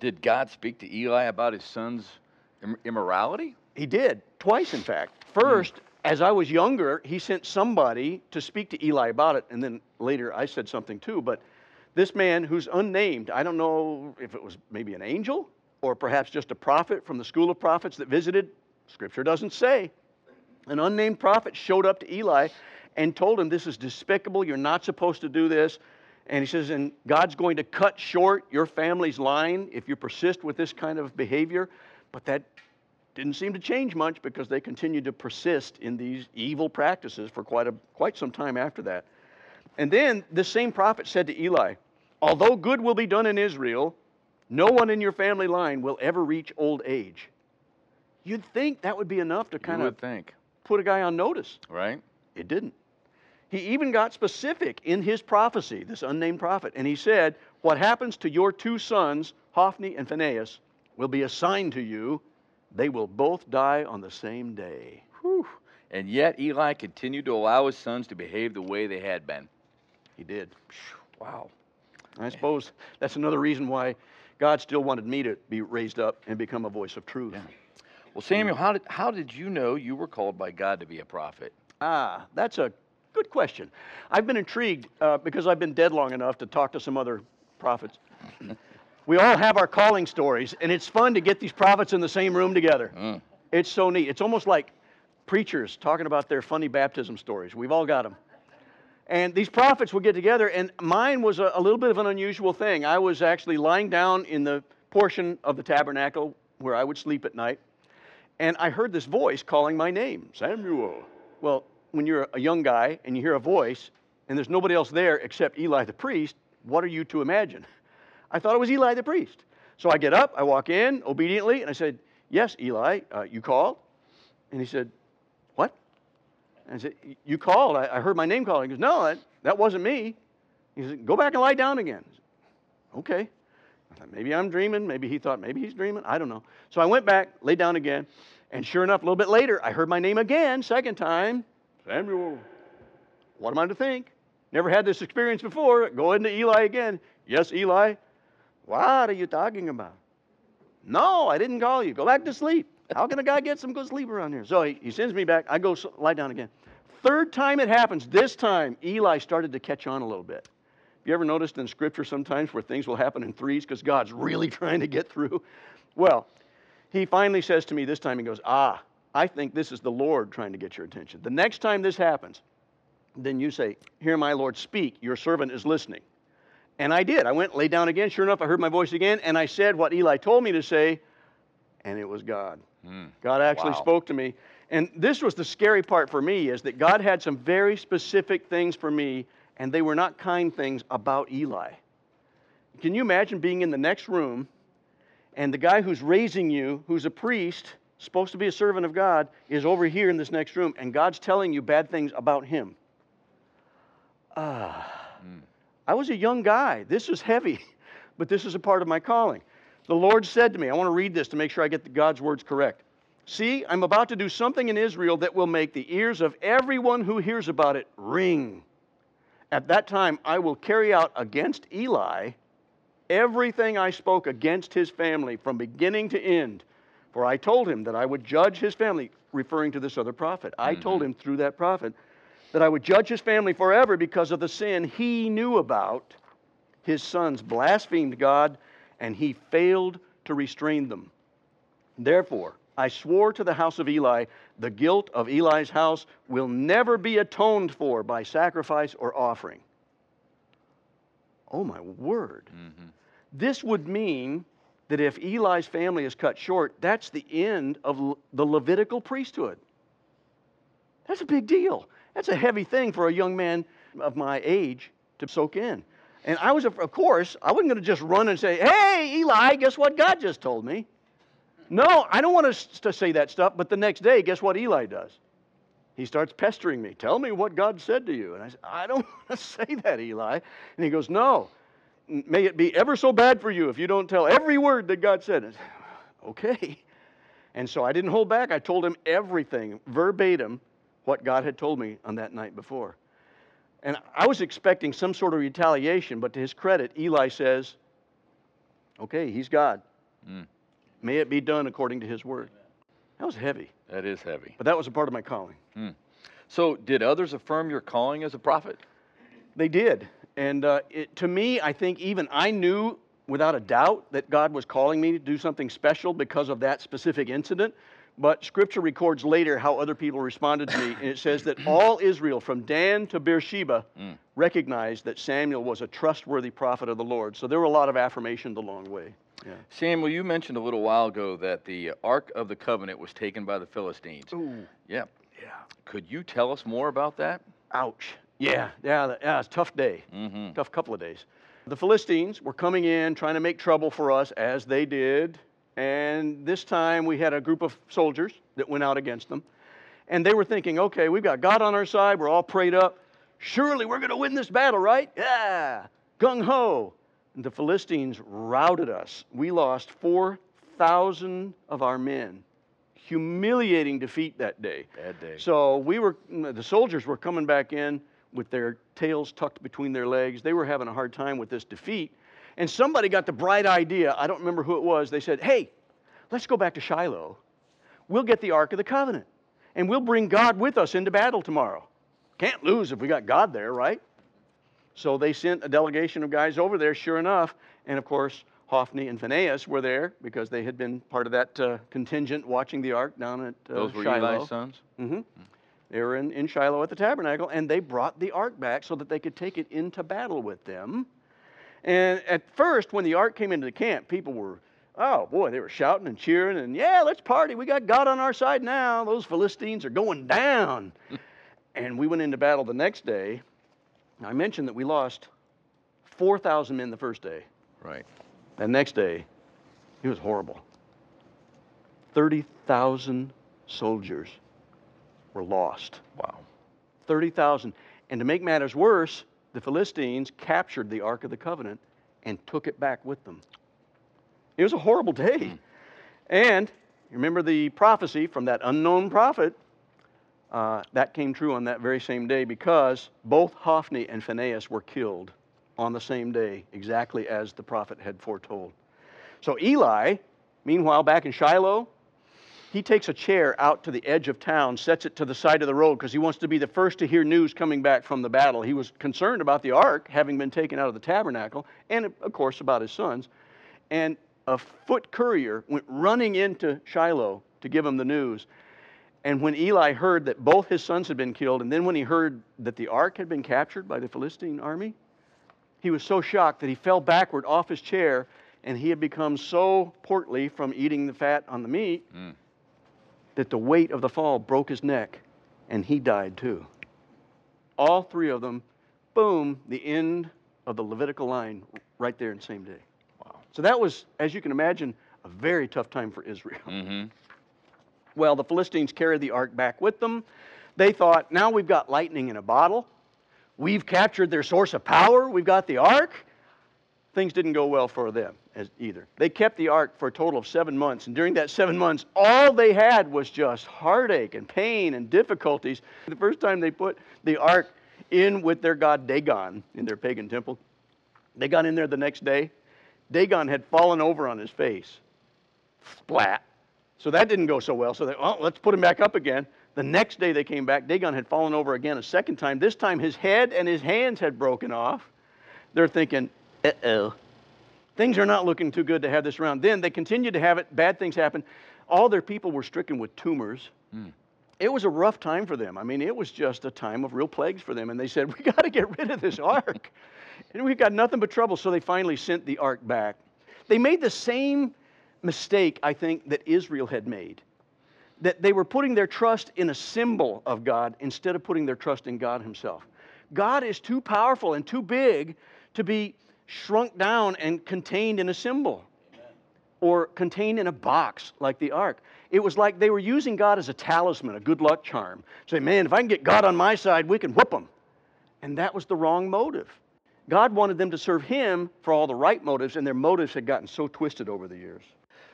Did God speak to Eli about his son's immorality? He did, twice in fact. Hmm. First, as I was younger, he sent somebody to speak to Eli about it, and then later I said something too. But this man who's unnamed, I don't know if it was maybe an angel or perhaps just a prophet from the school of prophets that visited, scripture doesn't say. An unnamed prophet showed up to Eli and told him, This is despicable, you're not supposed to do this. And he says, And God's going to cut short your family's line if you persist with this kind of behavior. But that didn't seem to change much because they continued to persist in these evil practices for quite, a, quite some time after that. And then the same prophet said to Eli, Although good will be done in Israel, no one in your family line will ever reach old age. You'd think that would be enough to kind of think, put a guy on notice. right? It didn't. He even got specific in his prophecy, this unnamed prophet, and he said, What happens to your two sons, Hophni and Phinehas, will be a sign to you. They will both die on the same day. Whew. And yet Eli continued to allow his sons to behave the way they had been. He did. Wow. I suppose that's another reason why God still wanted me to be raised up and become a voice of truth. Yeah. Well, Samuel, how did, how did you know you were called by God to be a prophet? Ah, that's a good question. I've been intrigued uh, because I've been dead long enough to talk to some other prophets. we all have our calling stories, and it's fun to get these prophets in the same room together. Mm. It's so neat. It's almost like preachers talking about their funny baptism stories. We've all got them. And these prophets would get together, and mine was a, a little bit of an unusual thing. I was actually lying down in the portion of the tabernacle where I would sleep at night, and I heard this voice calling my name, Samuel. Well, when you're a young guy and you hear a voice, and there's nobody else there except Eli the priest, what are you to imagine? I thought it was Eli the priest. So I get up, I walk in obediently, and I said, Yes, Eli, uh, you called? And he said, What? And I said, You called. I, I heard my name called. He goes, No, that, that wasn't me. He said, Go back and lie down again. Said, okay. I thought, maybe I'm dreaming. Maybe he thought, maybe he's dreaming. I don't know. So I went back, laid down again, and sure enough, a little bit later, I heard my name again, second time Samuel. What am I to think? Never had this experience before. Go into Eli again. Yes, Eli. What are you talking about? No, I didn't call you. Go back to sleep. How can a guy get some good sleep around here? So he, he sends me back. I go lie down again. Third time it happens. This time, Eli started to catch on a little bit. Have you ever noticed in Scripture sometimes where things will happen in threes because God's really trying to get through? Well, he finally says to me this time, he goes, Ah, I think this is the Lord trying to get your attention. The next time this happens, then you say, Hear my Lord speak, your servant is listening. And I did. I went, lay down again. Sure enough, I heard my voice again, and I said what Eli told me to say, and it was God. Hmm. God actually Wow. spoke to me. And this was the scary part for me is that God had some very specific things for me, and they were not kind things about Eli. Can you imagine being in the next room and the guy who's raising you, who's a priest, supposed to be a servant of God, is over here in this next room, and God's telling you bad things about him? Ah. I was a young guy. This was heavy, but this is a part of my calling. The Lord said to me, I want to read this to make sure I get God's words correct. See, I'm about to do something in Israel that will make the ears of everyone who hears about it ring. At that time, I will carry out against Eli everything I spoke against his family from beginning to end. For I told him that I would judge his family, referring to this other prophet. I mm-hmm. told him through that prophet that I would judge his family forever because of the sin he knew about. His sons blasphemed God, and he failed to restrain them. Therefore, I swore to the house of Eli, the guilt of Eli's house will never be atoned for by sacrifice or offering. Oh, my word. Mm-hmm. This would mean that if Eli's family is cut short, that's the end of the Levitical priesthood. That's a big deal. That's a heavy thing for a young man of my age to soak in. And I was, of course, I wasn't going to just run and say, Hey, Eli, guess what God just told me? No, I don't want to say that stuff, but the next day, guess what Eli does? He starts pestering me. Tell me what God said to you. And I said, I don't want to say that, Eli. And he goes, No, may it be ever so bad for you if you don't tell every word that God said. Okay. And so I didn't hold back. I told him everything, verbatim, what God had told me on that night before. And I was expecting some sort of retaliation, but to his credit, Eli says, Okay, he's God. Mm. May it be done according to his word. That was heavy, That is heavy. but that was a part of my calling. So, did others affirm your calling as a prophet? They did. And uh, it, to me, I think even I knew without a doubt that God was calling me to do something special because of that specific incident. But scripture records later how other people responded to me. And it says that all Israel, from Dan to Beersheba, Mm. recognized that Samuel was a trustworthy prophet of the Lord. So there were a lot of affirmations along the way. Yeah. Samuel, you mentioned a little while ago that the Ark of the Covenant was taken by the Philistines. Ooh. Yeah. Yeah. Could you tell us more about that? Ouch. Yeah. Yeah. Yeah. It's a tough day. Mm-hmm. tough couple of days. The Philistines were coming in, trying to make trouble for us, as they did. And this time we had a group of soldiers that went out against them. And they were thinking, okay, we've got God on our side, we're all prayed up. Surely we're going to win this battle, right? Yeah. Gung ho. The Philistines routed us. We lost 4,000 of our men. Humiliating defeat that day. Bad day. So we were, the soldiers were coming back in with their tails tucked between their legs. They were having a hard time with this defeat. And somebody got the bright idea. I don't remember who it was. They said, hey, let's go back to Shiloh. We'll get the Ark of the Covenant and we'll bring God with us into battle tomorrow. Can't lose if we got God there, right? So they sent a delegation of guys over there, sure enough. And of course, Hophni and Phinehas were there because they had been part of that uh, contingent watching the ark down at uh, Those were Shiloh. Eli's sons? hmm They were in, in Shiloh at the tabernacle, and they brought the ark back so that they could take it into battle with them. And at first, when the ark came into the camp, people were, oh boy, they were shouting and cheering, and yeah, let's party. We got God on our side now. Those Philistines are going down. and we went into battle the next day. I mentioned that we lost 4,000 men the first day. Right. The next day, it was horrible. 30,000 soldiers were lost. Wow. 30,000. And to make matters worse, the Philistines captured the Ark of the Covenant and took it back with them. It was a horrible day. And you remember the prophecy from that unknown prophet? Uh, that came true on that very same day because both Hophni and Phinehas were killed on the same day, exactly as the prophet had foretold. So Eli, meanwhile, back in Shiloh, he takes a chair out to the edge of town, sets it to the side of the road because he wants to be the first to hear news coming back from the battle. He was concerned about the ark having been taken out of the tabernacle, and of course about his sons. And a foot courier went running into Shiloh to give him the news. And when Eli heard that both his sons had been killed, and then when he heard that the ark had been captured by the Philistine army, he was so shocked that he fell backward off his chair and he had become so portly from eating the fat on the meat Mm. That the weight of the fall broke his neck and he died too. All three of them, boom, the end of the Levitical line right there in the same day. Wow. So that was, as you can imagine, a very tough time for Israel. Mm-hmm. Well, the Philistines carried the ark back with them. They thought, now we've got lightning in a bottle. We've captured their source of power. We've got the ark. Things didn't go well for them as either. They kept the ark for a total of seven months. And during that seven months, all they had was just heartache and pain and difficulties. The first time they put the ark in with their god Dagon in their pagan temple, they got in there the next day. Dagon had fallen over on his face. Splat. So that didn't go so well. So they, well, let's put him back up again. The next day they came back. Dagon had fallen over again a second time. This time his head and his hands had broken off. They're thinking, uh oh. Things are not looking too good to have this around. Then they continued to have it. Bad things happened. All their people were stricken with tumors. Mm. It was a rough time for them. I mean, it was just a time of real plagues for them. And they said, We got to get rid of this ark. and we've got nothing but trouble. So they finally sent the ark back. They made the same mistake, I think, that Israel had made. That they were putting their trust in a symbol of God instead of putting their trust in God Himself. God is too powerful and too big to be shrunk down and contained in a symbol or contained in a box like the ark. It was like they were using God as a talisman, a good luck charm. Say, man, if I can get God on my side, we can whoop them. And that was the wrong motive. God wanted them to serve Him for all the right motives, and their motives had gotten so twisted over the years.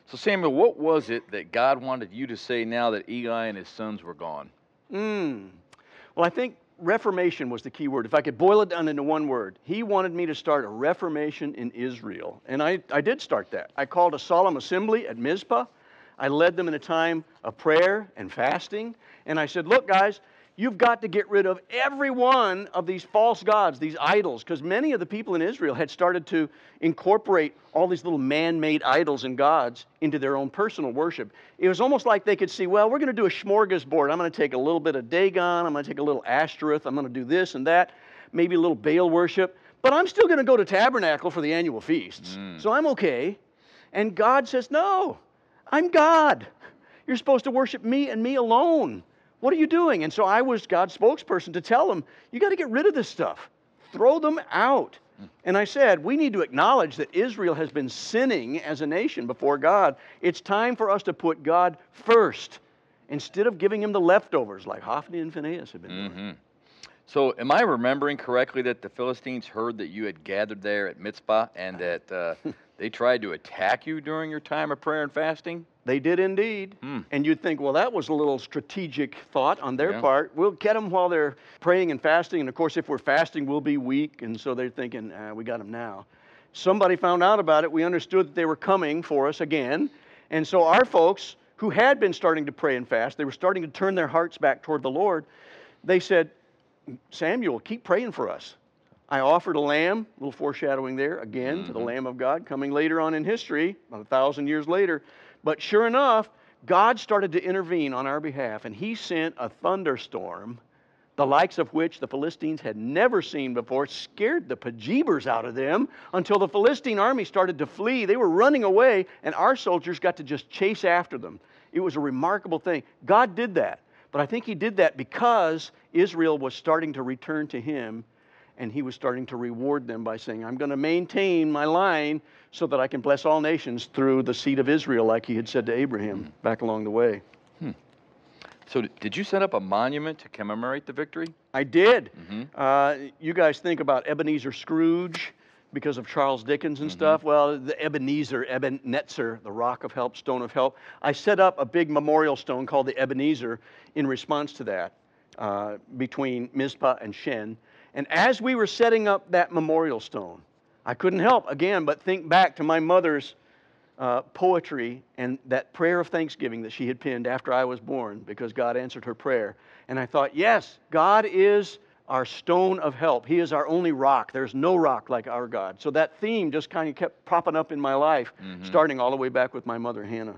So, Samuel, what was it that God wanted you to say now that Eli and his sons were gone? Mm. Well, I think reformation was the key word. If I could boil it down into one word, he wanted me to start a reformation in Israel. And I, I did start that. I called a solemn assembly at Mizpah. I led them in a time of prayer and fasting. And I said, Look, guys, you've got to get rid of every one of these false gods, these idols, because many of the people in Israel had started to incorporate all these little man made idols and gods into their own personal worship. It was almost like they could see, well, we're going to do a smorgasbord. I'm going to take a little bit of Dagon, I'm going to take a little Ashtoreth, I'm going to do this and that, maybe a little Baal worship, but I'm still going to go to Tabernacle for the annual feasts. Mm. So I'm okay. And God says, no, I'm God. You're supposed to worship me and me alone. What are you doing? And so I was God's spokesperson to tell them, you got to get rid of this stuff, throw them out. And I said, we need to acknowledge that Israel has been sinning as a nation before God. It's time for us to put God first instead of giving him the leftovers like Hophni and Phinehas have been doing. Mm-hmm. So, am I remembering correctly that the Philistines heard that you had gathered there at Mizpah and that uh, they tried to attack you during your time of prayer and fasting? They did indeed. Hmm. And you'd think, well, that was a little strategic thought on their yeah. part. We'll get them while they're praying and fasting. And of course, if we're fasting, we'll be weak. And so they're thinking, ah, we got them now. Somebody found out about it. We understood that they were coming for us again. And so our folks, who had been starting to pray and fast, they were starting to turn their hearts back toward the Lord. They said, Samuel, keep praying for us. I offered a lamb, a little foreshadowing there, again, mm-hmm. to the mm-hmm. Lamb of God, coming later on in history, about a thousand years later. But sure enough, God started to intervene on our behalf, and He sent a thunderstorm, the likes of which the Philistines had never seen before, scared the bejeebers out of them until the Philistine army started to flee. They were running away, and our soldiers got to just chase after them. It was a remarkable thing. God did that. But I think He did that because Israel was starting to return to Him and he was starting to reward them by saying, I'm going to maintain my line so that I can bless all nations through the seed of Israel, like he had said to Abraham hmm. back along the way. Hmm. So, did you set up a monument to commemorate the victory? I did. Mm-hmm. Uh, you guys think about Ebenezer Scrooge because of Charles Dickens and mm-hmm. stuff. Well, the Ebenezer, Ebenezer, the rock of help, stone of help. I set up a big memorial stone called the Ebenezer in response to that uh, between Mizpah and Shen. And as we were setting up that memorial stone, I couldn't help, again, but think back to my mother's uh, poetry and that prayer of thanksgiving that she had penned after I was born because God answered her prayer. And I thought, yes, God is our stone of help. He is our only rock. There's no rock like our God. So that theme just kind of kept popping up in my life, mm-hmm. starting all the way back with my mother, Hannah.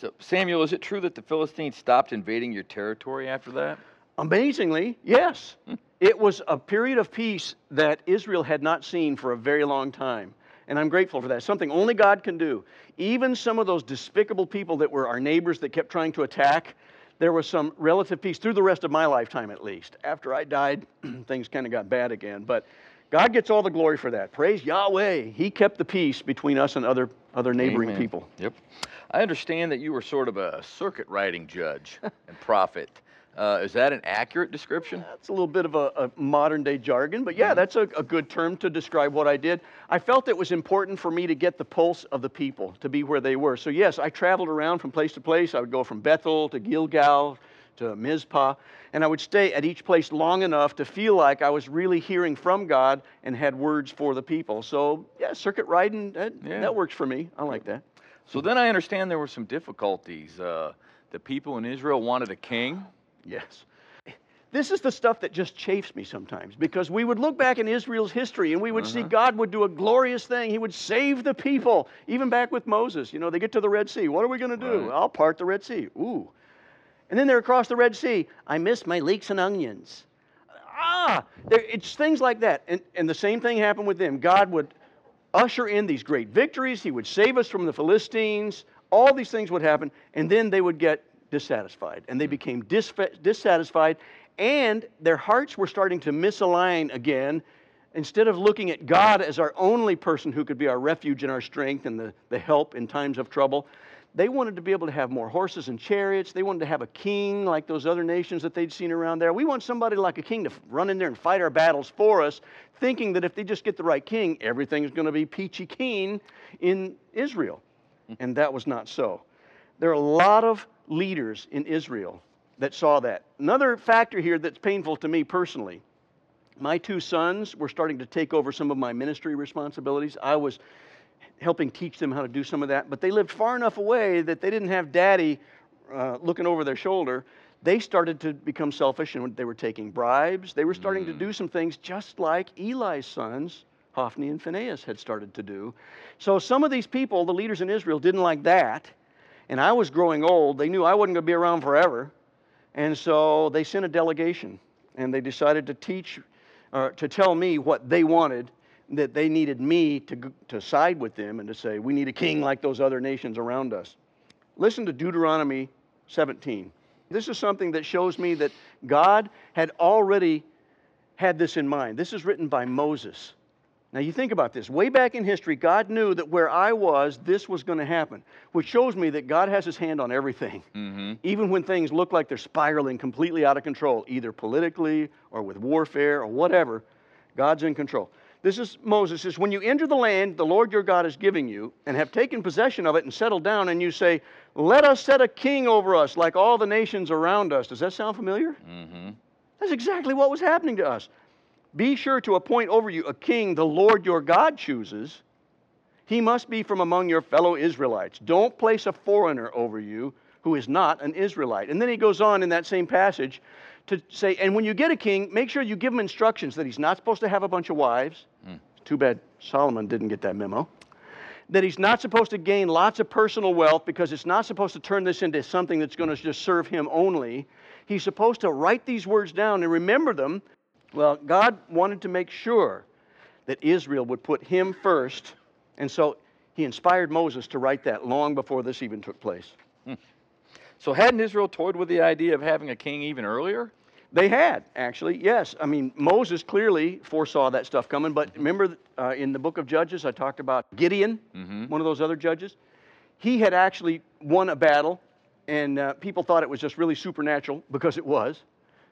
So, Samuel, is it true that the Philistines stopped invading your territory after that? Amazingly, yes. It was a period of peace that Israel had not seen for a very long time. And I'm grateful for that. Something only God can do. Even some of those despicable people that were our neighbors that kept trying to attack, there was some relative peace through the rest of my lifetime at least. After I died, things kind of got bad again. But God gets all the glory for that. Praise Yahweh. He kept the peace between us and other, other neighboring Amen. people. Yep. I understand that you were sort of a circuit riding judge and prophet. Uh, is that an accurate description? That's a little bit of a, a modern day jargon, but yeah, mm-hmm. that's a, a, good term to describe what I did. I felt it was important for me to get the pulse of the people, to be where they were. So, yes, I traveled around from place to place. I would go from Bethel to Gilgal to Mizpah, and I would stay at each place long enough to feel like I was really hearing from God and had words for the people. So, yeah, circuit riding, that, yeah. that works for me. I like that. So, then I understand there were some difficulties. Uh, the people in Israel wanted a king. Yes. This is the stuff that just chafes me sometimes because we would look back in Israel's history and we would uh-huh. see God would do a glorious thing. He would save the people, even back with Moses. You know, they get to the Red Sea. What are we going to do? Right. I'll part the Red Sea. Ooh. And then they're across the Red Sea. I miss my leeks and onions. Ah, it's things like that. And, and the same thing happened with them. God would usher in these great victories. He would save us from the Philistines. All these things would happen. And then they would get dissatisfied. And they hmm. became dissatisfied, and their hearts were starting to misalign again. Instead of looking at God as our only person who could be our refuge and our strength and the, the help in times of trouble, they wanted to be able to have more horses and chariots. They wanted to have a king like those other nations that they'd seen around there. We want somebody like a king to run in there and fight our battles for us, thinking that if they just get the right king, everything's going to be peachy keen in Israel. Hmm. And that was not so. There are a lot of leaders in Israel that saw that. Another factor here that's painful to me personally my two sons were starting to take over some of my ministry responsibilities. I was helping teach them how to do some of that, but they lived far enough away that they didn't have daddy uh, looking over their shoulder. They started to become selfish and they were taking bribes. They were starting mm. to do some things just like Eli's sons, Hophni and Phinehas, had started to do. So some of these people, the leaders in Israel, didn't like that. And I was growing old. They knew I wasn't going to be around forever. And so they sent a delegation and they decided to teach, or to tell me what they wanted, that they needed me to, to side with them and to say, we need a king like those other nations around us. Listen to Deuteronomy 17. This is something that shows me that God had already had this in mind. This is written by Moses. Now, you think about this. Way back in history, God knew that where I was, this was going to happen, which shows me that God has his hand on everything. Mm-hmm. Even when things look like they're spiraling completely out of control, either politically or with warfare or whatever, God's in control. This is Moses says, When you enter the land the Lord your God is giving you and have taken possession of it and settled down, and you say, Let us set a king over us like all the nations around us. Does that sound familiar? Mm-hmm. That's exactly what was happening to us. Be sure to appoint over you a king the Lord your God chooses. He must be from among your fellow Israelites. Don't place a foreigner over you who is not an Israelite. And then he goes on in that same passage to say, and when you get a king, make sure you give him instructions that he's not supposed to have a bunch of wives. Mm. Too bad Solomon didn't get that memo. That he's not supposed to gain lots of personal wealth because it's not supposed to turn this into something that's going to just serve him only. He's supposed to write these words down and remember them well, God wanted to make sure that Israel would put him first, and so he inspired Moses to write that long before this even took place. Hmm. So, hadn't Israel toyed with the idea of having a king even earlier? They had, actually, yes. I mean, Moses clearly foresaw that stuff coming, but remember uh, in the book of Judges, I talked about Gideon, mm-hmm. one of those other judges? He had actually won a battle, and uh, people thought it was just really supernatural because it was.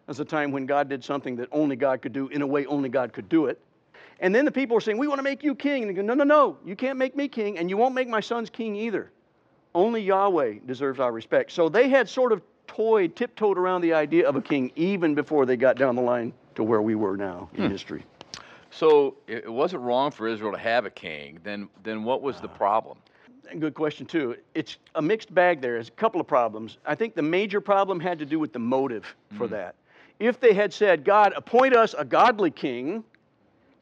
That's a time when God did something that only God could do in a way only God could do it. And then the people were saying, We want to make you king. And they go, No, no, no, you can't make me king, and you won't make my sons king either. Only Yahweh deserves our respect. So they had sort of toyed, tiptoed around the idea of a king even before they got down the line to where we were now in hmm. history. So it wasn't wrong for Israel to have a king. Then, then what was the problem? Good question, too. It's a mixed bag there. There's a couple of problems. I think the major problem had to do with the motive for mm-hmm. that if they had said, God, appoint us a godly king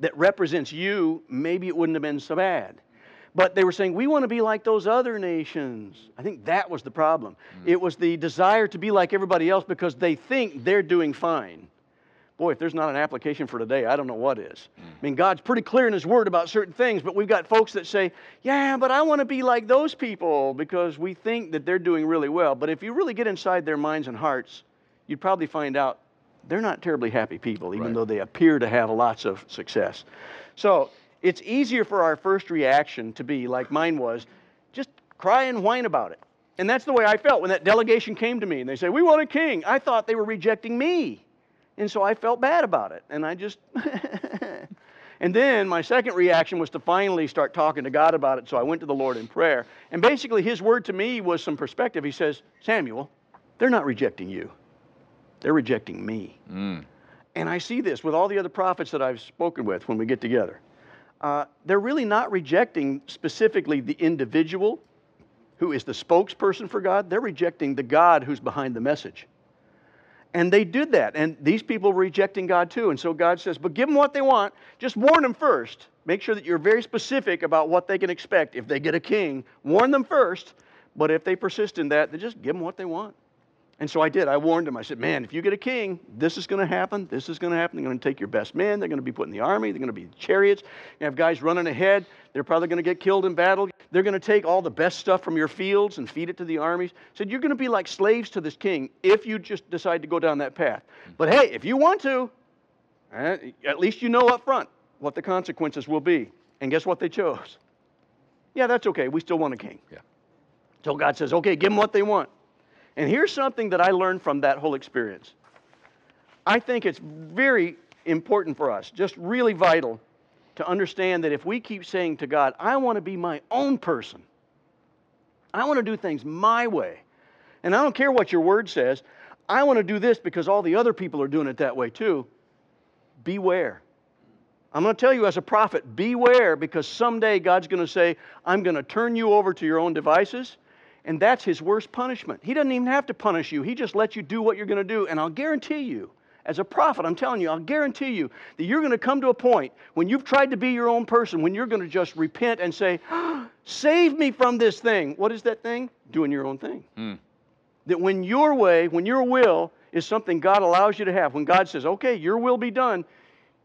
that represents you, maybe it wouldn't have been so bad. But they were saying, we want to be like those other nations. I think that was the problem. Mm. It was the desire to be like everybody else because they think they're doing fine. Boy, if there's not an application for today, I don't know what is. Mm. I mean, God's pretty clear in His Word about certain things, but we've got folks that say, yeah, but I want to be like those people because we think that they're doing really well. But if you really get inside their minds and hearts, you'd probably find out they're not terribly happy people, even right. though they appear to have lots of success. So it's easier for our first reaction to be like mine was, just cry and whine about it. And that's the way I felt when that delegation came to me and they said, We want a king. I thought they were rejecting me. And so I felt bad about it. And I just. and then my second reaction was to finally start talking to God about it. So I went to the Lord in prayer. And basically, his word to me was some perspective. He says, Samuel, they're not rejecting you. They're rejecting me. Mm. And I see this with all the other prophets that I've spoken with when we get together. Uh, they're really not rejecting specifically the individual who is the spokesperson for God. They're rejecting the God who's behind the message. And they did that. And these people were rejecting God too. And so God says, but give them what they want. Just warn them first. Make sure that you're very specific about what they can expect if they get a king. Warn them first. But if they persist in that, then just give them what they want. And so I did. I warned him. I said, man, if you get a king, this is going to happen. This is going to happen. They're going to take your best men. They're going to be put in the army. They're going to be chariots. You have guys running ahead. They're probably going to get killed in battle. They're going to take all the best stuff from your fields and feed it to the armies. I said, you're going to be like slaves to this king if you just decide to go down that path. But hey, if you want to, eh, at least you know up front what the consequences will be. And guess what they chose? Yeah, that's okay. We still want a king. Yeah. So God says, okay, give them what they want. And here's something that I learned from that whole experience. I think it's very important for us, just really vital, to understand that if we keep saying to God, I want to be my own person, I want to do things my way, and I don't care what your word says, I want to do this because all the other people are doing it that way too. Beware. I'm going to tell you as a prophet, beware because someday God's going to say, I'm going to turn you over to your own devices. And that's his worst punishment. He doesn't even have to punish you, he just lets you do what you're going to do. And I'll guarantee you, as a prophet, I'm telling you, I'll guarantee you that you're going to come to a point when you've tried to be your own person, when you're going to just repent and say, Save me from this thing. What is that thing? Doing your own thing. Mm. That when your way, when your will is something God allows you to have, when God says, Okay, your will be done,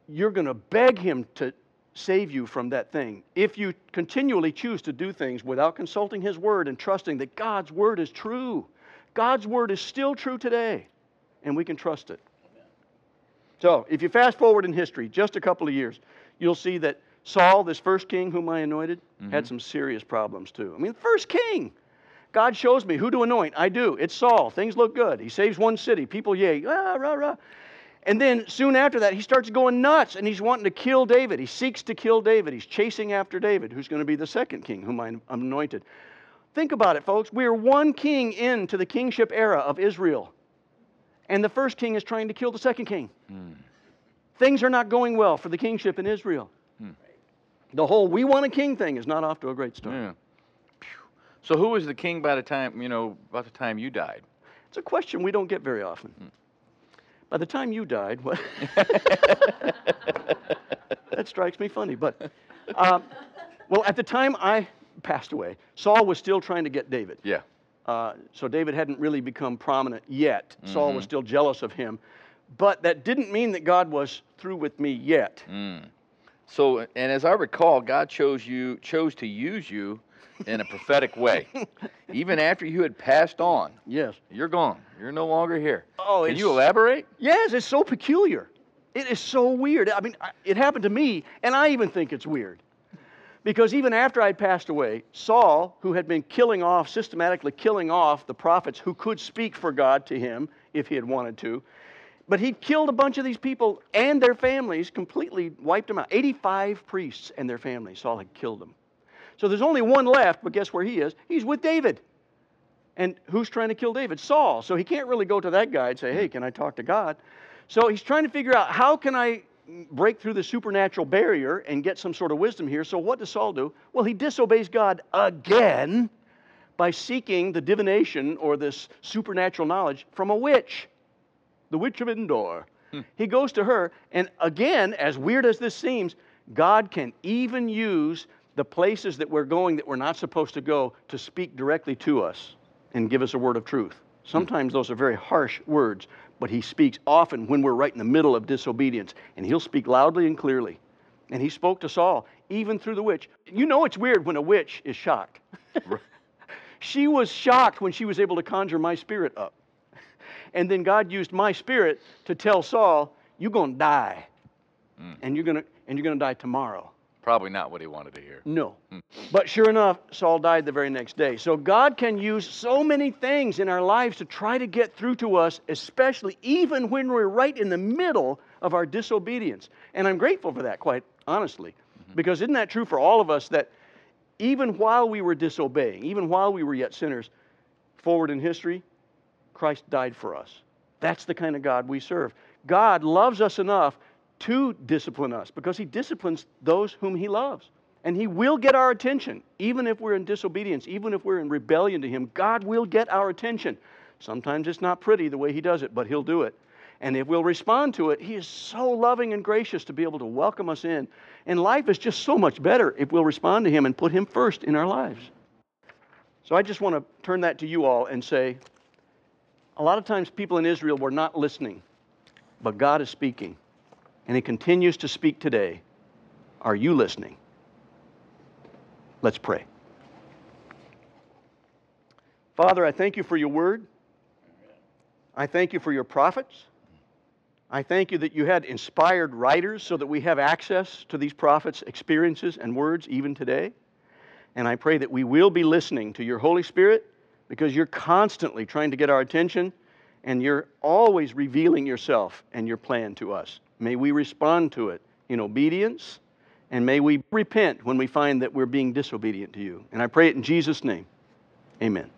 you're going to beg Him to save you from that thing. If you continually choose to do things without consulting His Word and trusting that God's Word is true, God's Word is still true today, and we can trust it. So, if you fast forward in history just a couple of years, you'll see that Saul, this first king whom I anointed, Mm-hmm. had some serious problems too. I mean, first king. God shows me who to anoint. I do. It's Saul. Things look good. He saves one city. People yay, ah, rah, rah. And then soon after that, he starts going nuts and he's wanting to kill David. He seeks to kill David. He's chasing after David, who's going to be the second king whom I'm anointed. Think about it, folks. We are one king into the kingship era of Israel. And the first king is trying to kill the second king. Hmm. Things are not going well for the kingship in Israel. Hmm. The whole we want a king thing is not off to a great start. Yeah. So who was the king by the time, you know, about the time you died? It's a question we don't get very often. Hmm. By the time you died, what? that strikes me funny. But, um, well, at the time I passed away, Saul was still trying to get David. Yeah. Uh, so David hadn't really become prominent yet. Saul was still jealous of him. But that didn't mean that God was through with me yet. So, and as I recall, God chose you, chose to use you in a prophetic way. Even after you had passed on, Yes. you're gone. You're no longer here. Oh, Can it's- you elaborate? Yes, it's so peculiar. It is so weird. I mean, I- it happened to me, and I even think it's weird. Because even after I'd passed away, Saul, who had been killing off, systematically killing off the prophets who could speak for God to him if he had wanted to, but he'd killed a bunch of these people and their families, completely wiped them out. 85 priests and their families, Saul had killed them. So there's only one left, but guess where he is? He's with David. And who's trying to kill David? Saul. So he can't really go to that guy and say, hey, can I talk to God? So he's trying to figure out how can I break through the supernatural barrier and get some sort of wisdom here. So what does Saul do? Well, he disobeys God again by seeking the divination or this supernatural knowledge from a witch, the witch of Endor. Hmm. He goes to her, and again, as weird as this seems, God can even use the places that we're going that we're not supposed to go to speak directly to us and give us a word of truth. Sometimes those are very harsh words, but He speaks often when we're right in the middle of disobedience, and He'll speak loudly and clearly. And He spoke to Saul, even through the witch. You know it's weird when a witch is shocked. she was shocked when she was able to conjure my spirit up. And then God used my spirit to tell Saul, You're going to die. Mm. And you're going to and you're going to die tomorrow. Probably not what he wanted to hear. No. Hmm. But sure enough, Saul died the very next day. So God can use so many things in our lives to try to get through to us, especially even when we're right in the middle of our disobedience. And I'm grateful for that, quite honestly. Mm-hmm. Because isn't that true for all of us that even while we were disobeying, even while we were yet sinners, forward in history, Christ died for us. That's the kind of God we serve. God loves us enough to discipline us because He disciplines those whom He loves. And He will get our attention, even if we're in disobedience, even if we're in rebellion to Him. God will get our attention. Sometimes it's not pretty the way He does it, but He'll do it. And if we'll respond to it, He is so loving and gracious to be able to welcome us in. And life is just so much better if we'll respond to Him and put Him first in our lives. So I just want to turn that to you all and say a lot of times people in Israel were not listening, but God is speaking. And He continues to speak today. Are you listening? Let's pray. Father, I thank you for your word. I thank you for your prophets. I thank you that you had inspired writers so that we have access to these prophets' experiences and words even today. And I pray that we will be listening to your Holy Spirit because you're constantly trying to get our attention and you're always revealing yourself and your plan to us. May we respond to it in obedience and may we repent when we find that we're being disobedient to you. And I pray it in Jesus' name. Amen.